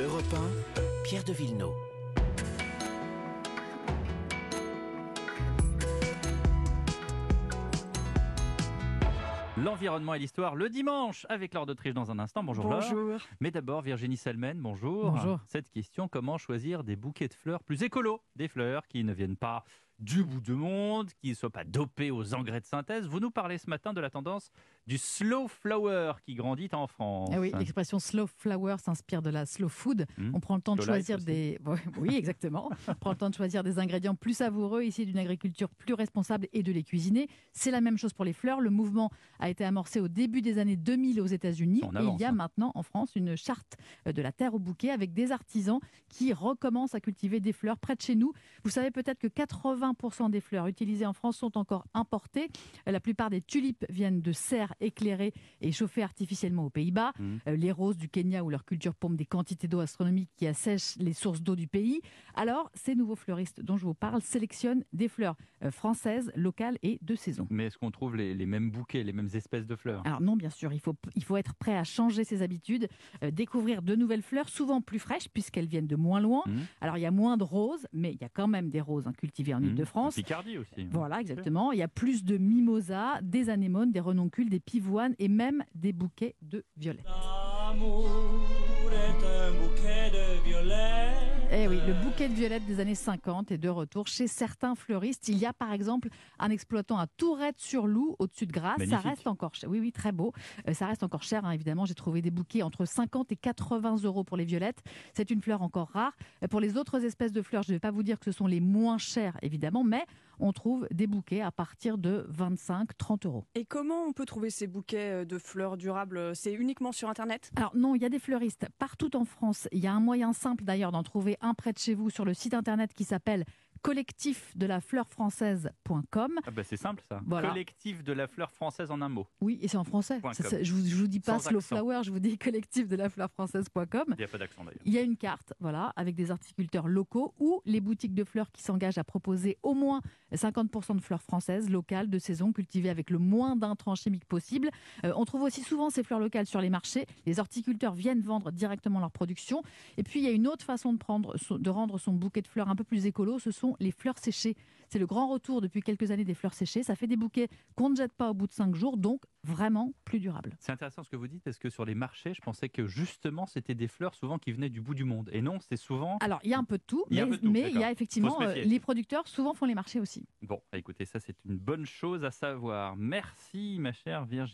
Europe 1, Pierre de Villeneuve. L'environnement et l'histoire le dimanche avec Laure d'Autriche dans un instant. Bonjour, Laure. Bonjour. Mais d'abord Virginie Salmen, bonjour. Bonjour. Cette question, comment choisir des bouquets de fleurs plus écolos? Des fleurs qui ne viennent pas du bout du monde, qui ne soient pas dopées aux engrais de synthèse. Vous nous parlez ce matin de la tendance du slow flower qui grandit en France. Ah oui, l'expression slow flower s'inspire de la slow food. Hmm. On prend le temps de choisir des oui, exactement. On prend le temps de choisir des ingrédients plus savoureux ici d'une agriculture plus responsable et de les cuisiner. C'est la même chose pour les fleurs. Le mouvement a été amorcé au début des années 2000 aux États-Unis et il y a hein. maintenant en France une charte euh, de la terre au bouquet avec des artisans qui recommencent à cultiver des fleurs près de chez nous. Vous savez peut-être que 80% des fleurs utilisées en France sont encore importées. La plupart des tulipes viennent de serres éclairées et chauffées artificiellement aux Pays-Bas. Mhm. Euh, les roses du Kenya où leur culture pompe des quantités d'eau astronomiques qui assèchent les sources d'eau du pays. Alors, ces nouveaux fleuristes dont je vous parle sélectionnent des fleurs euh, françaises, locales et de saison. Mais est-ce qu'on trouve les, les mêmes bouquets, les mêmes espèces de fleurs? Alors non, bien sûr, il faut, il faut être prêt à changer ses habitudes, euh, découvrir de nouvelles fleurs, souvent plus fraîches puisqu'elles viennent de moins loin. Mhm. Alors il y a moins de roses, mais il y a quand même des roses hein, cultivées en. Ile-de-France. En Picardie aussi. Voilà, exactement. Il y a plus de mimosas, des anémones, des renoncules, des pivoines et même des bouquets de violets. L'amour est un bouquet de violets. Eh oui, le bouquet de violettes des années 50 est de retour chez certains fleuristes. Il y a par exemple un exploitant à Tourette-sur-Loup, au-dessus de Grasse. Magnifique. Ça reste encore cher. Oui, oui, très beau. Euh, ça reste encore cher, hein, évidemment. J'ai trouvé des bouquets entre 50 et 80 euros pour les violettes. C'est une fleur encore rare. Euh, Pour les autres espèces de fleurs, je ne vais pas vous dire que ce sont les moins chères, évidemment, mais on trouve des bouquets à partir de 25-30 euros. Et comment on peut trouver ces bouquets euh, de fleurs durables C'est uniquement sur Internet? Alors non, il y a des fleuristes partout en France. Il y a un moyen simple d'ailleurs d'en trouver un près de chez vous sur le site internet qui s'appelle collectif de la fleur française.com. Ah bah c'est simple ça. Voilà. Collectif de la fleur française en un mot. Oui, et c'est en français. Ça, ça, je, vous, je vous dis pas Sans slow accent. flower, je vous dis collectif de la fleur française.com. Il n'y a pas d'accent d'ailleurs. Il y a une carte, voilà, avec des horticulteurs locaux ou les boutiques de fleurs qui s'engagent à proposer au moins 50% de fleurs françaises, locales, de saison, cultivées avec le moins d'intrants chimiques possible. Euh, on trouve aussi souvent ces fleurs locales sur les marchés. Les horticulteurs viennent vendre directement leur production. Et puis, il y a une autre façon de, rendre son bouquet de fleurs un peu plus écolo, ce sont les fleurs séchées. C'est le grand retour depuis quelques années des fleurs séchées. Ça fait des bouquets qu'on ne jette pas au bout de 5 jours, donc vraiment plus durables. C'est intéressant ce que vous dites parce que sur les marchés, je pensais que justement c'était des fleurs souvent qui venaient du bout du monde. Et non, c'est souvent. Alors, il y a un peu de tout, Il y a mais, un peu de tout, mais il y a effectivement, euh, les producteurs souvent font les marchés aussi. Bon, écoutez, ça c'est une bonne chose à savoir. Merci ma chère Virginie.